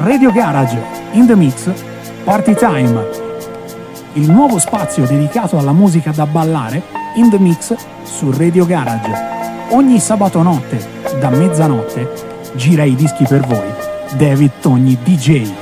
Radio Garage, In The Mix, Party Time, il nuovo spazio dedicato alla musica da ballare, In The Mix, su Radio Garage. Ogni sabato notte, da mezzanotte, gira i dischi per voi, David Togni DJ.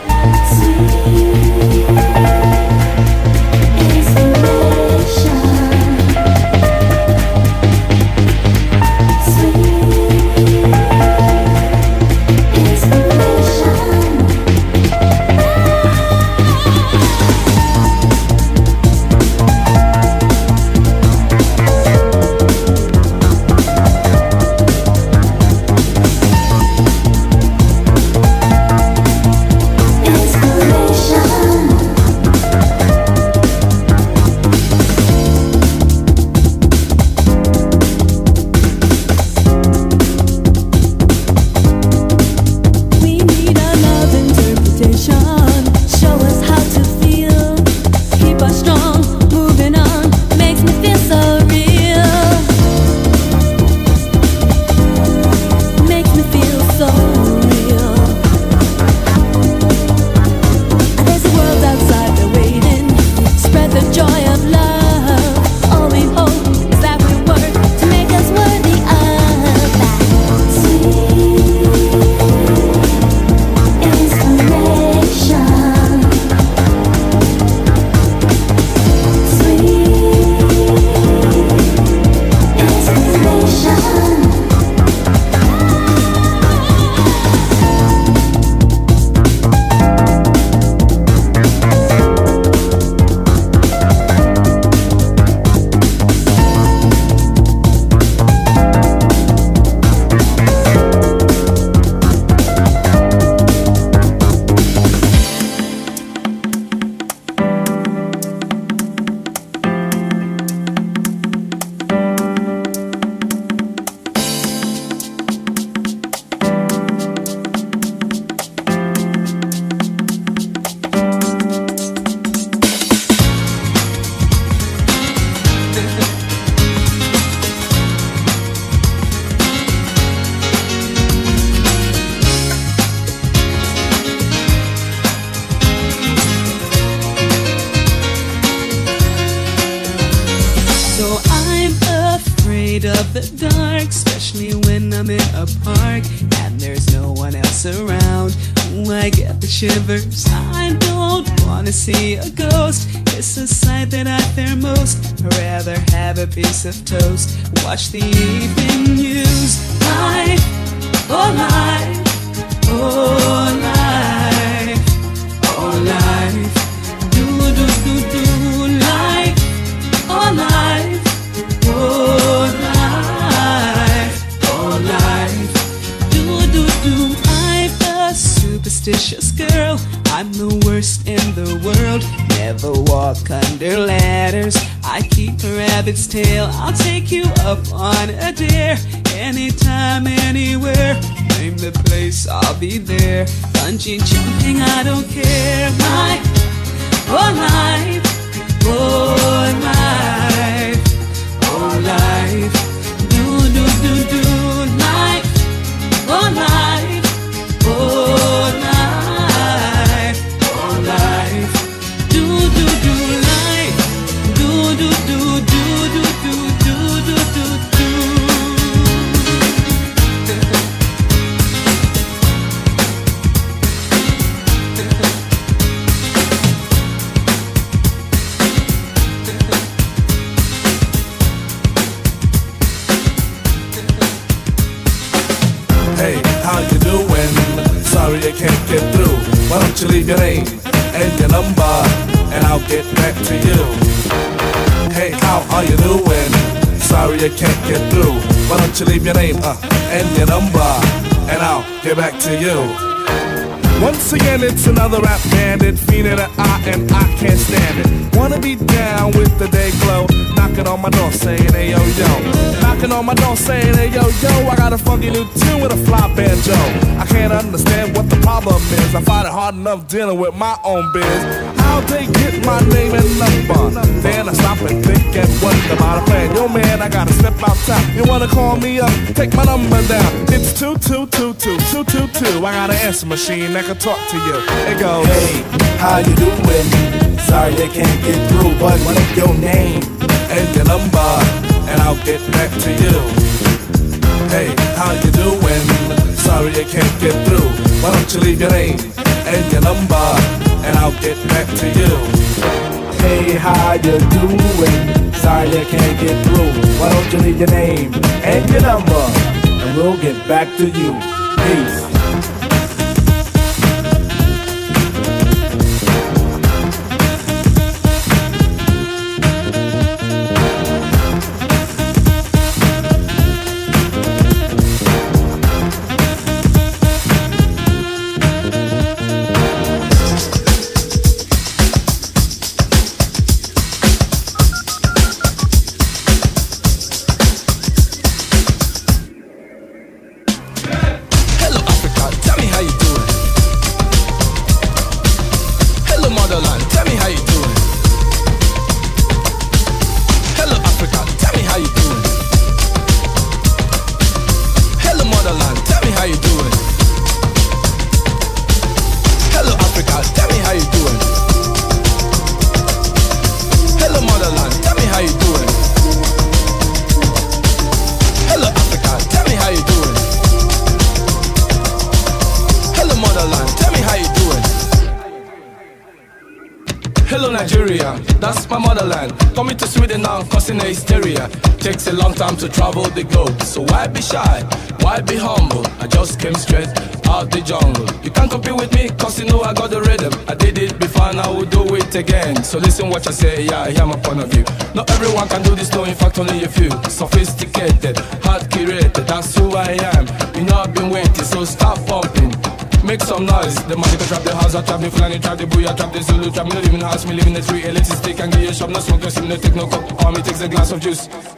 hard enough dealing with my own biz. How they get my name and number? Then I stop and think and wonder about a plan. Yo, man, I gotta step outside. You wanna call me up? Take my number down. It's 2222 222. I got an answer machine that can talk to you. It goes, Hey, how you doing? Sorry I can't get through, but what your name and your number? And I'll get back to you. Hey, how you doing? Sorry I can't get through. Why don't you leave your name? And your number, and I'll get back to you. Hey, how you doing? Sorry I can't get through. Why don't you leave your name and your number, and we'll get back to you. Peace. I trap the Fulani, trap the booyah, trap the Zulu, trap me no live in the house, me live in the street. Elitist stick and give you a shop, no smoke, no sim, no take no coke. All me takes a glass of juice.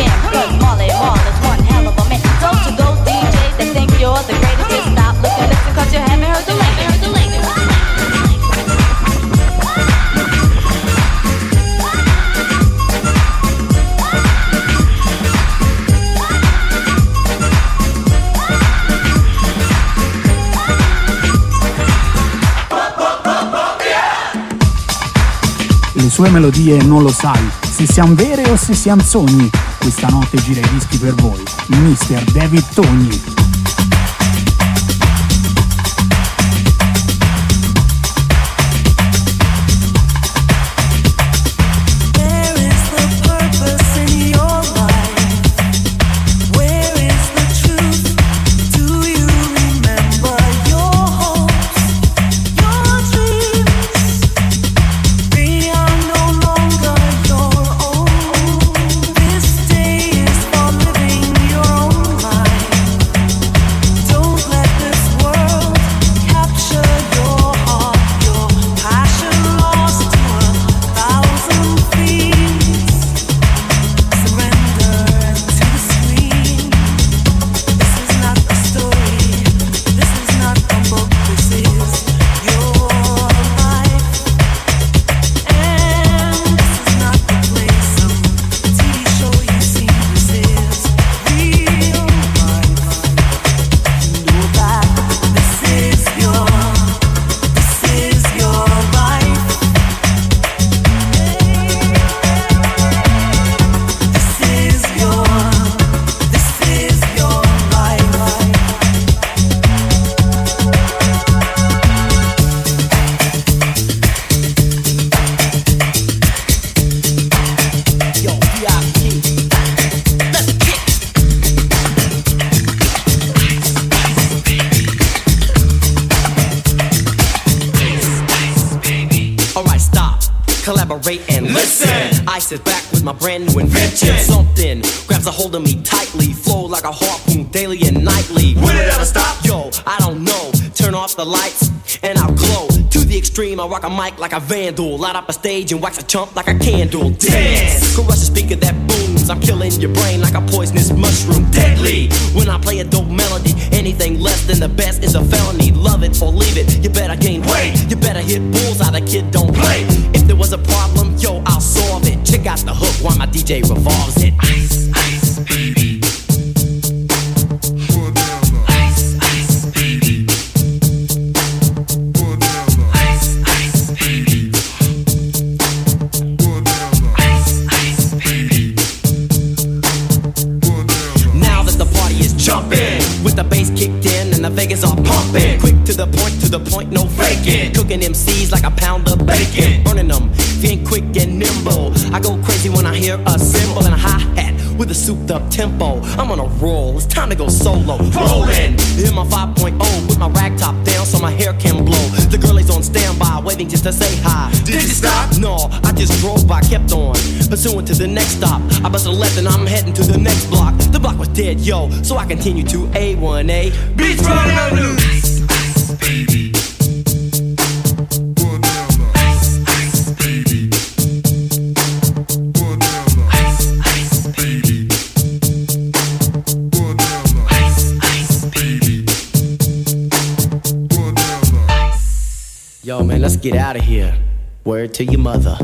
jam. Cause Marley Marl is one hell of a man. So to those DJs that think you're the greatest, just stop, look and listen, cause you haven't heard the latest. Le sue melodie non lo sai se siano vere o se siano sogni questa notte gira i dischi per voi, Mr. David Togni. Sit back with my brand new invention. Something grabs a hold of me tightly, flow like a harpoon daily and nightly. Will it ever stop? Yo, I don't know. Turn off the lights and I'll glow. To the extreme, I rock a mic like a vandal. Light up a stage and wax a chump like a candle. Dance! Crush a speaker that booms. I'm killing your brain like a poisonous mushroom. Deadly! When I play a dope melody, anything less than the best is a felony. Love it or leave it. You better gain weight. You better hit bullseye. The kid don't play. If there was a problem, yo, I'll solve it. Check out the hook while my DJ revolves it. Ice, ice, baby. Ice, ice, baby. Ice, ice, baby. Ice, ice. Now that the party is jumping, with the bass kicked in and the Vegas are pumping. Quick to the point, to the point, no faking. Cooking MCs like a pound of bacon. Burning them, being quick nimble. I go crazy when I hear a cymbal and a hi hat with a souped up tempo. I'm on a roll, it's time to go solo. Rolling in my 5.0 with my rag top down so my hair can blow. The girl is on standby, waiting just to say hi. Did you stop? No, I just drove by, kept on. Pursuing to the next stop. I busted a left and I'm heading to the next block. The block was dead, yo, so I continue to A1A. Beach Road Avenue. Let's get out of here. Word to your mother.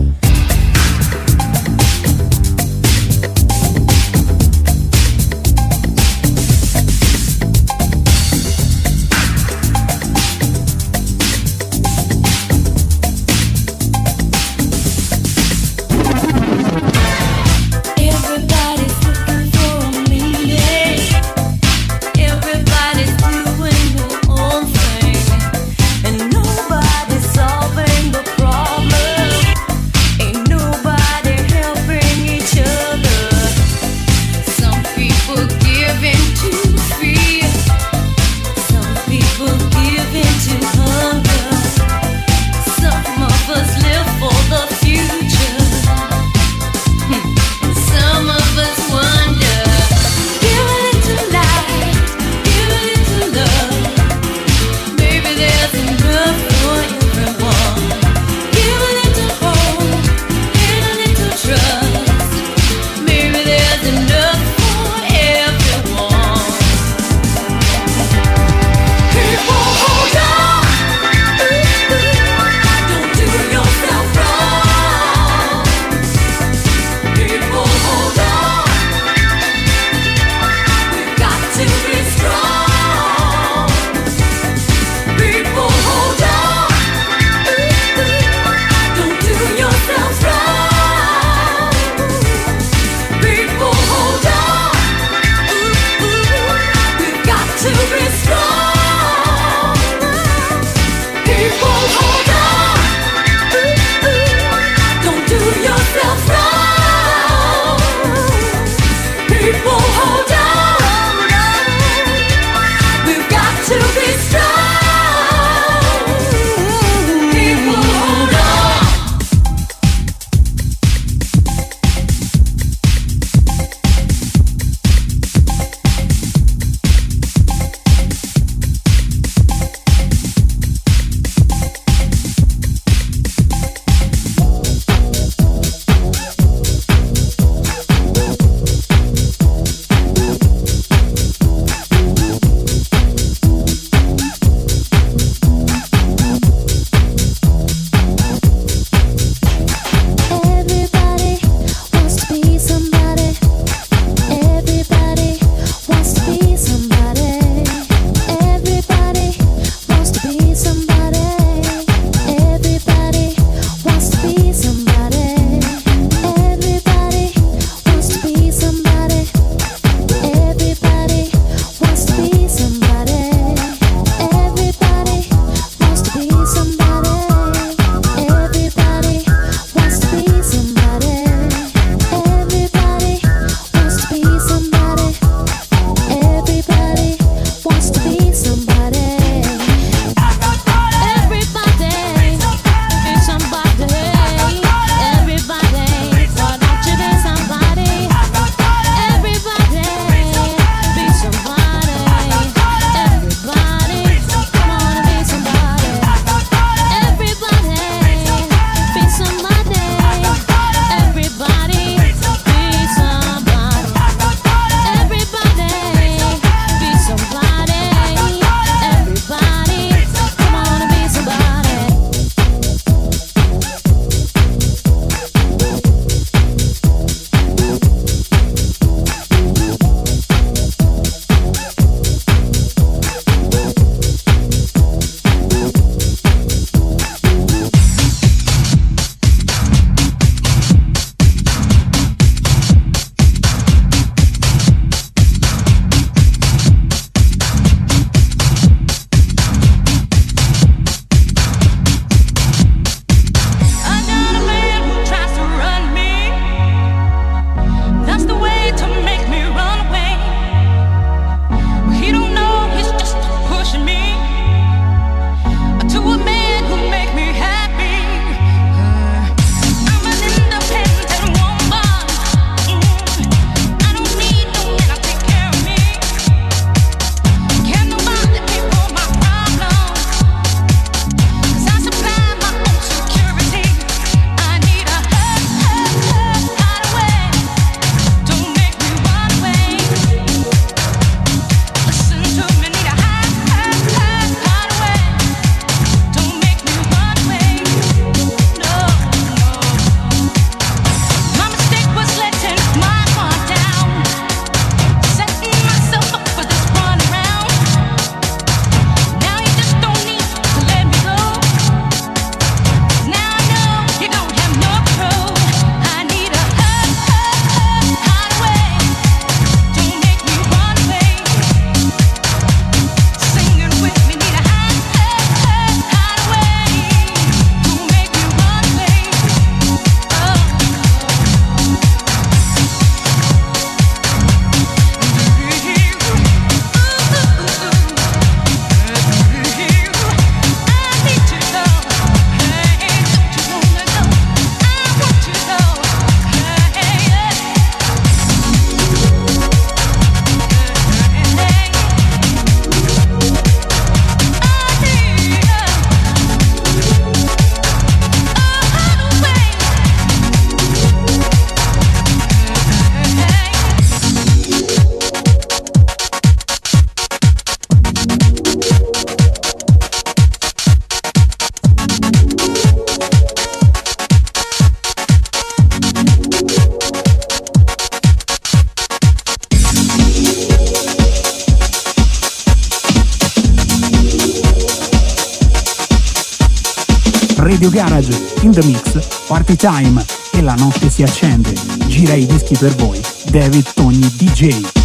Party Time e la notte si accende. Gira i dischi per voi, David Togni DJ.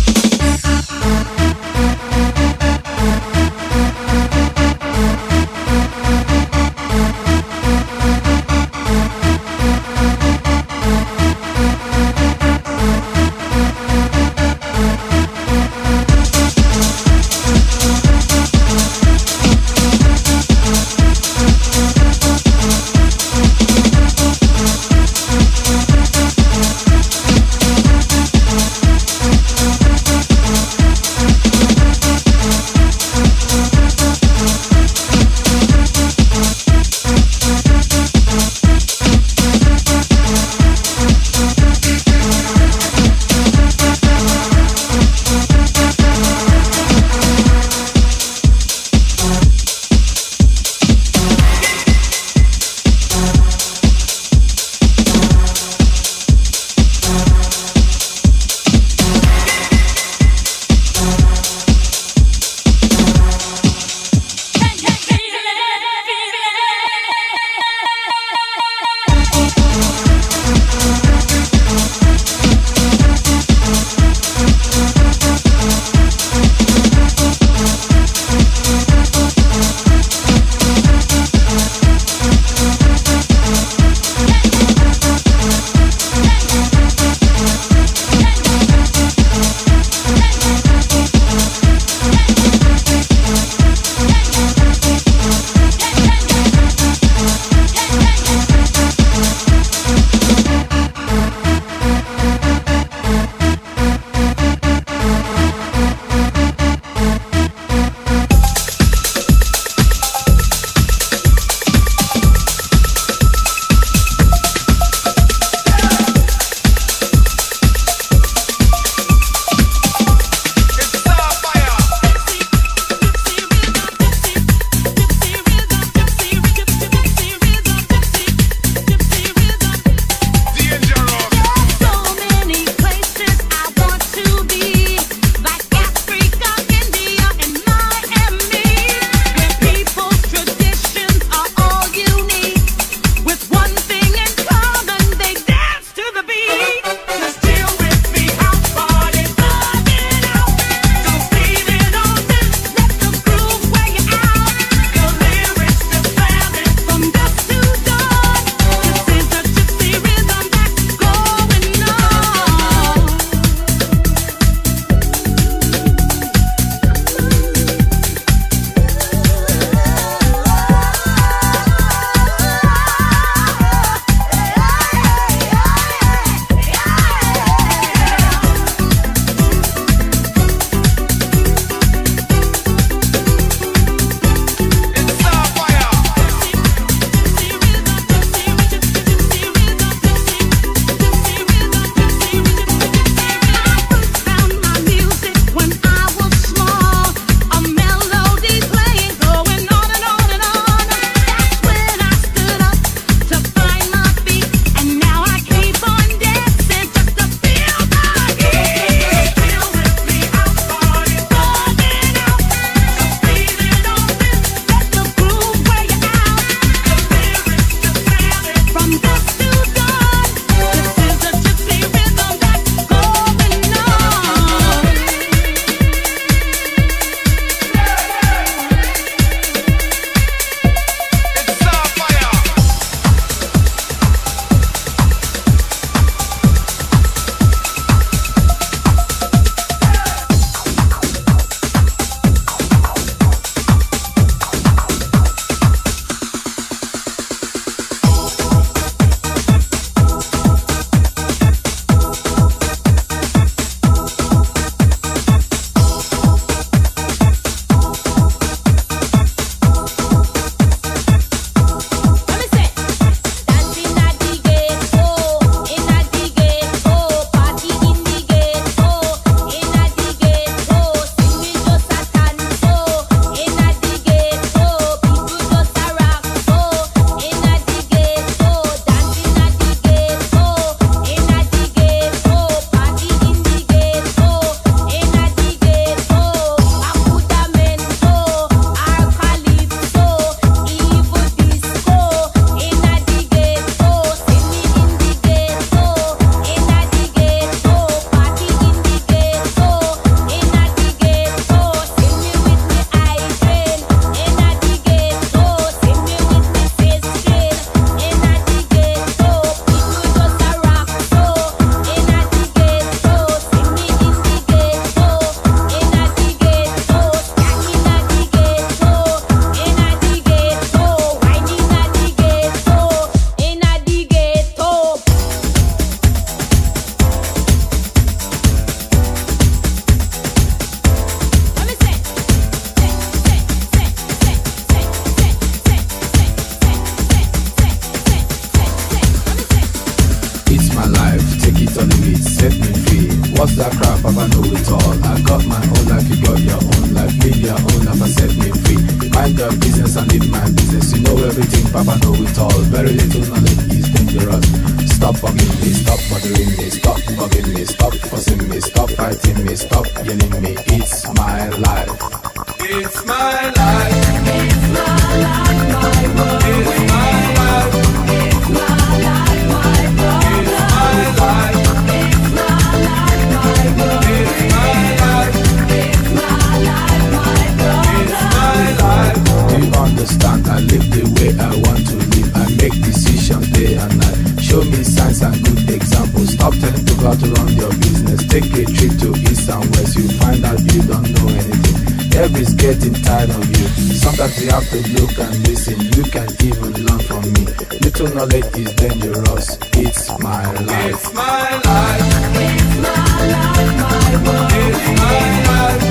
Getting tired of you. Sometimes you have to look and listen. You can even learn from me. Little knowledge is dangerous. It's my life. It's my life. It's my life, my world. It's my life.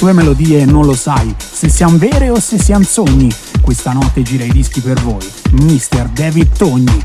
Sue melodie non lo sai se siano vere o se siano sogni. Questa notte gira i dischi per voi. Mr. David Togni.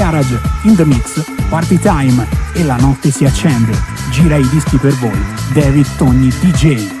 Garage, In The Mix, Party Time e la notte si accende. Gira i dischi per voi. David Togni DJ.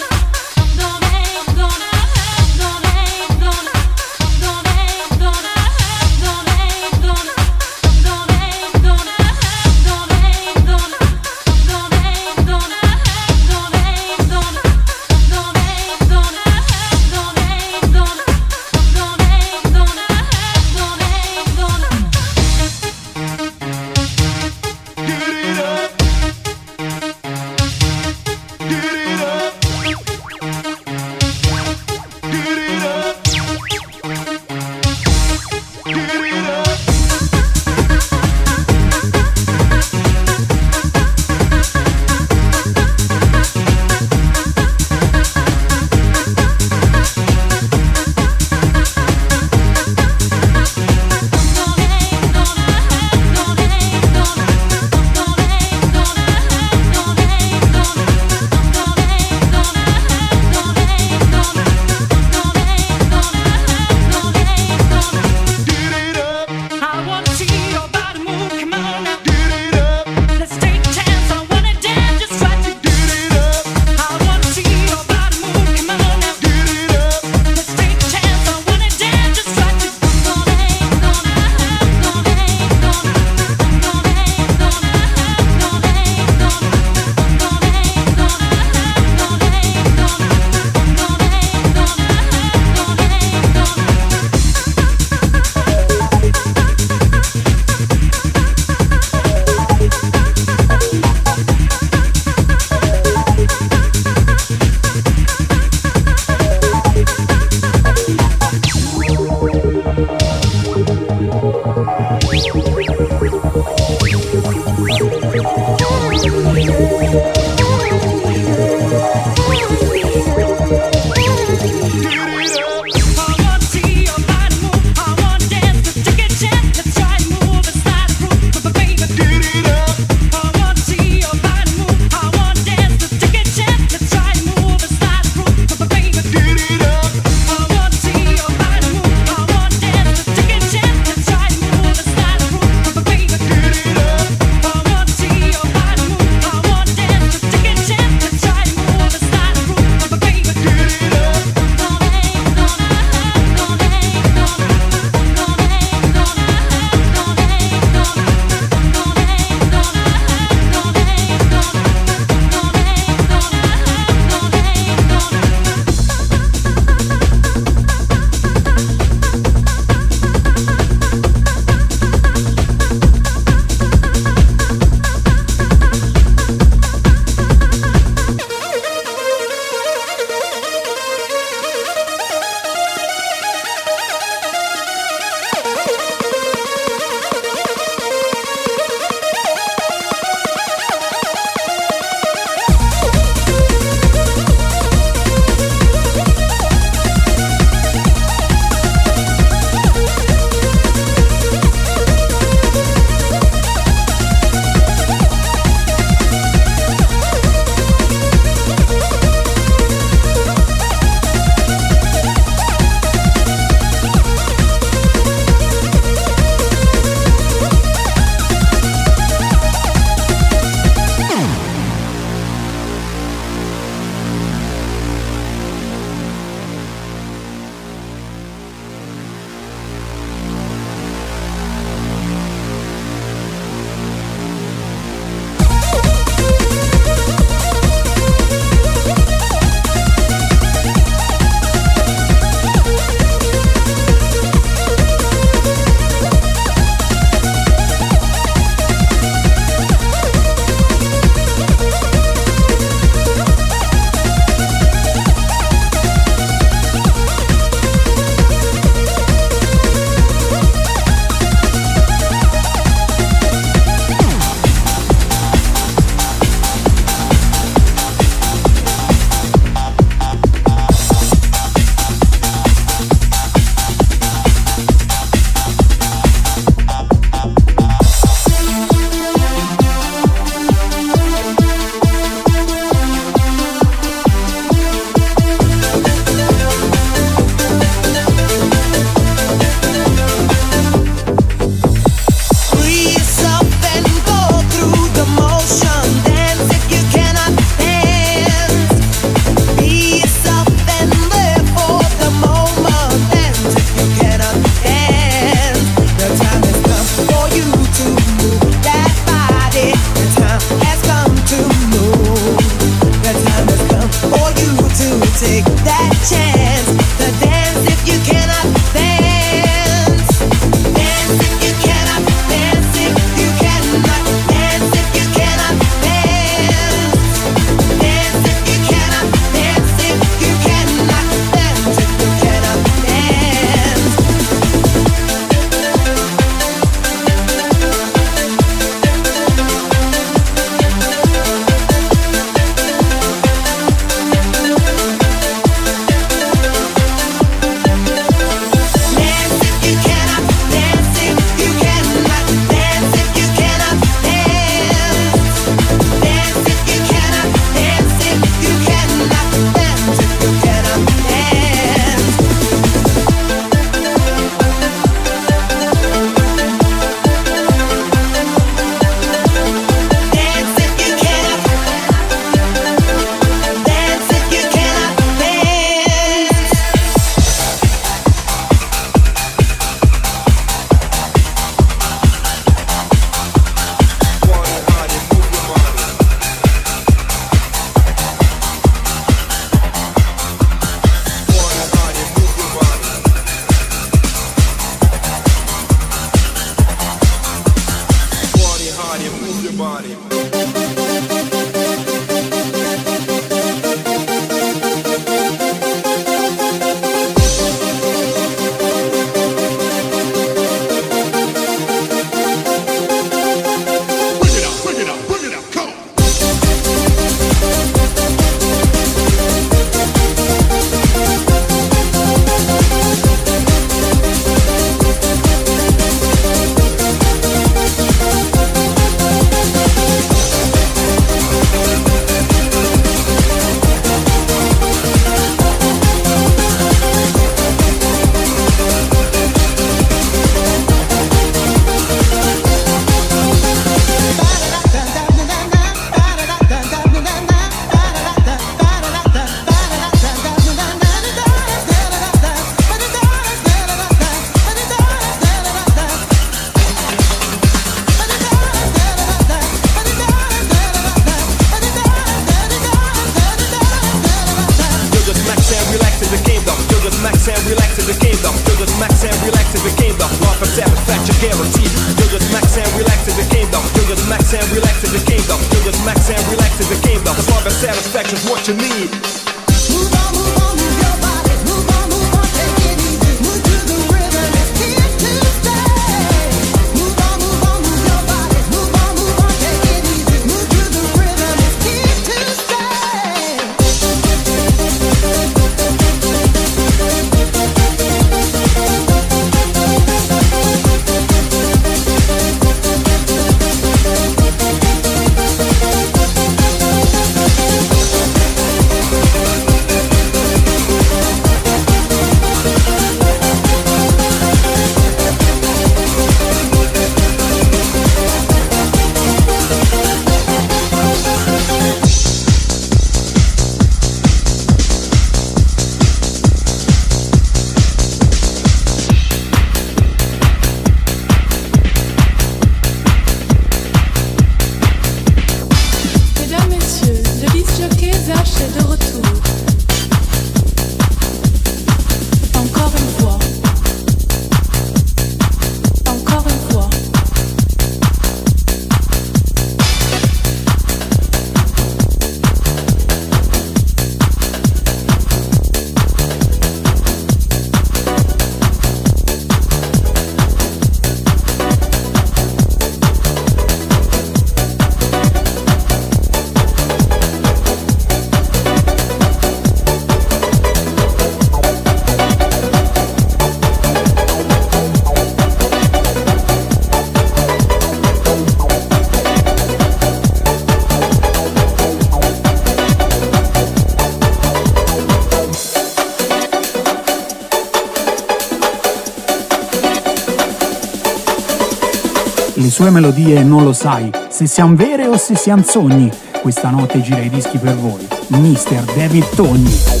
sue melodie non lo sai se siano vere o se siano sogni. Questa notte gira i dischi per voi, Mr. David Togni.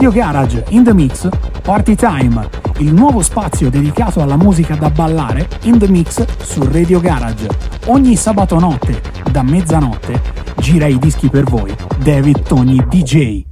Radio Garage in the Mix Party Time, il nuovo spazio dedicato alla musica da ballare in the mix su Radio Garage. Ogni sabato notte, da mezzanotte, gira i dischi per voi David Togni DJ.